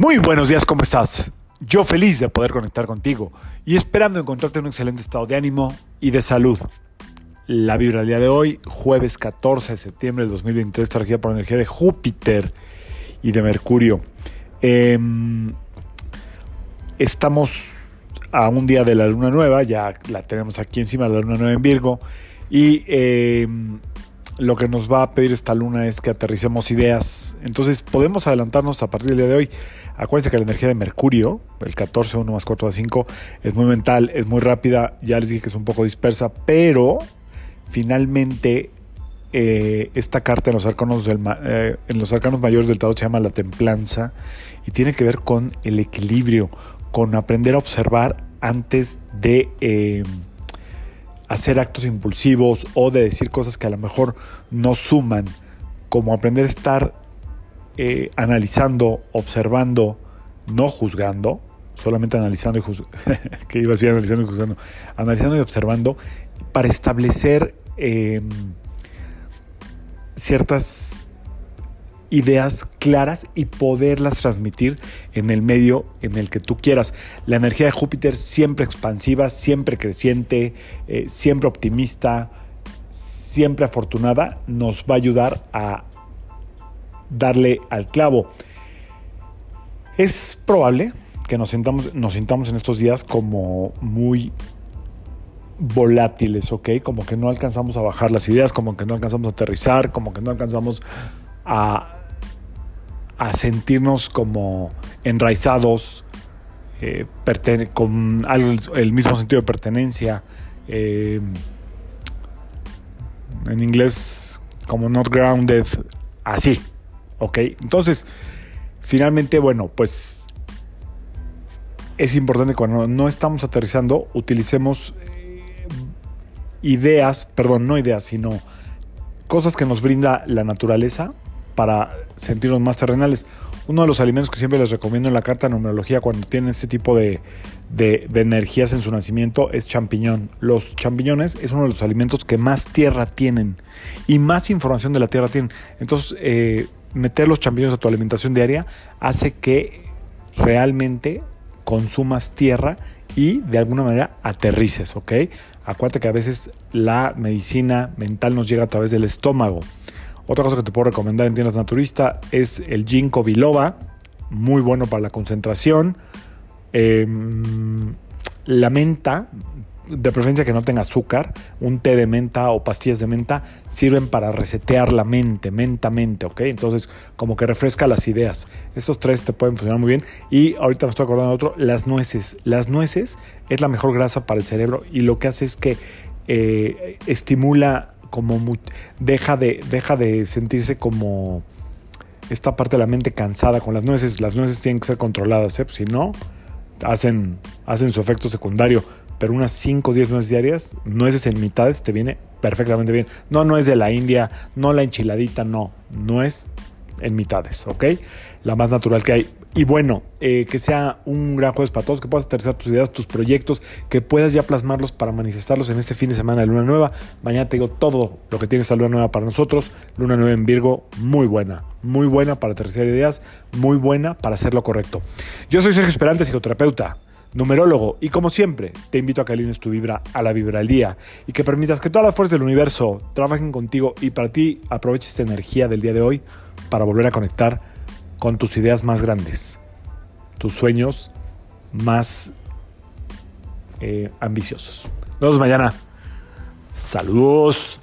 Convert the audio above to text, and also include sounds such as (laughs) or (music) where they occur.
Muy buenos días, ¿cómo estás? Yo feliz de poder conectar contigo y esperando encontrarte en un excelente estado de ánimo y de salud. La vibra del día de hoy, jueves 14 de septiembre del 2023, está regida por energía de Júpiter y de Mercurio. Em, estamos a un día de la luna nueva, ya la tenemos aquí encima, la luna nueva en Virgo, y em, lo que nos va a pedir esta luna es que aterricemos ideas. Entonces podemos adelantarnos a partir del día de hoy. Acuérdense que la energía de Mercurio, el 14, 1 más 4 a 5, es muy mental, es muy rápida. Ya les dije que es un poco dispersa, pero finalmente eh, esta carta en los, arcanos eh, en los arcanos mayores del tarot se llama la templanza y tiene que ver con el equilibrio, con aprender a observar antes de... Eh, hacer actos impulsivos o de decir cosas que a lo mejor no suman, como aprender a estar eh, analizando, observando, no juzgando, solamente analizando y juzgando, (laughs) que iba a decir analizando y juzgando, analizando y observando para establecer em, ciertas ideas claras y poderlas transmitir en el medio en el que tú quieras. La energía de Júpiter siempre expansiva, siempre creciente, eh, siempre optimista, siempre afortunada, nos va a ayudar a darle al clavo. Es probable que nos sintamos, nos sintamos en estos días como muy volátiles, ¿ok? Como que no alcanzamos a bajar las ideas, como que no alcanzamos a aterrizar, como que no alcanzamos a a sentirnos como enraizados, eh, con el mismo sentido de pertenencia. Eh, en inglés, como not grounded, así. ¿Ok? Entonces, finalmente, bueno, pues es importante cuando no estamos aterrizando, utilicemos eh, ideas, perdón, no ideas, sino cosas que nos brinda la naturaleza para sentirnos más terrenales. Uno de los alimentos que siempre les recomiendo en la carta de numerología cuando tienen este tipo de, energías en su nacimiento es champiñón. Los champiñones es uno de los alimentos que más tierra tienen y más información de la tierra tienen. Entonces, eh, meter los champiñones a tu alimentación diaria hace que realmente consumas tierra y de alguna manera aterrices, ¿ok? Acuérdate que a veces la medicina mental nos llega a través del estómago. Otra cosa que te puedo recomendar en tiendas naturista es el ginkgo biloba, muy bueno para la concentración. Em, la menta, de preferencia que no tenga azúcar, un té de menta o pastillas de menta sirven para resetear la mente, mente, ¿ok? Entonces, como que refresca las ideas. Estos tres te pueden funcionar muy bien. Y ahorita me estoy acordando de otro, las nueces. Las nueces es la mejor grasa para el cerebro y lo que hace es que eh, estimula como deja de, deja de sentirse como esta parte de la mente cansada con las nueces. Las nueces tienen que ser controladas, ¿eh? si no, hacen, hacen su efecto secundario. Pero unas 5 o 10 nueces diarias, nueces en mitades, te viene perfectamente bien. No, no es de la India, no la enchiladita, no. No es en mitades, ¿ok? La más natural que hay. Y bueno, eh, que sea un gran jueves para todos, que puedas aterrizar tus ideas, tus proyectos, que puedas ya plasmarlos para manifestarlos en este fin de semana de Luna Nueva. Mañana te digo todo lo que tiene esta Luna Nueva para nosotros. Luna Nueva en Virgo, muy buena, muy buena para aterrizar ideas, muy buena para hacer lo correcto. Yo soy Sergio Esperante, psicoterapeuta numerólogo, y como siempre, te invito a que alines tu vibra a la vibra del día y que permitas que todas las fuerzas del universo trabajen contigo y para ti aproveches esta energía del día de hoy para volver a conectar con tus ideas más grandes, tus sueños más eh, ambiciosos. Nos vemos mañana. Saludos.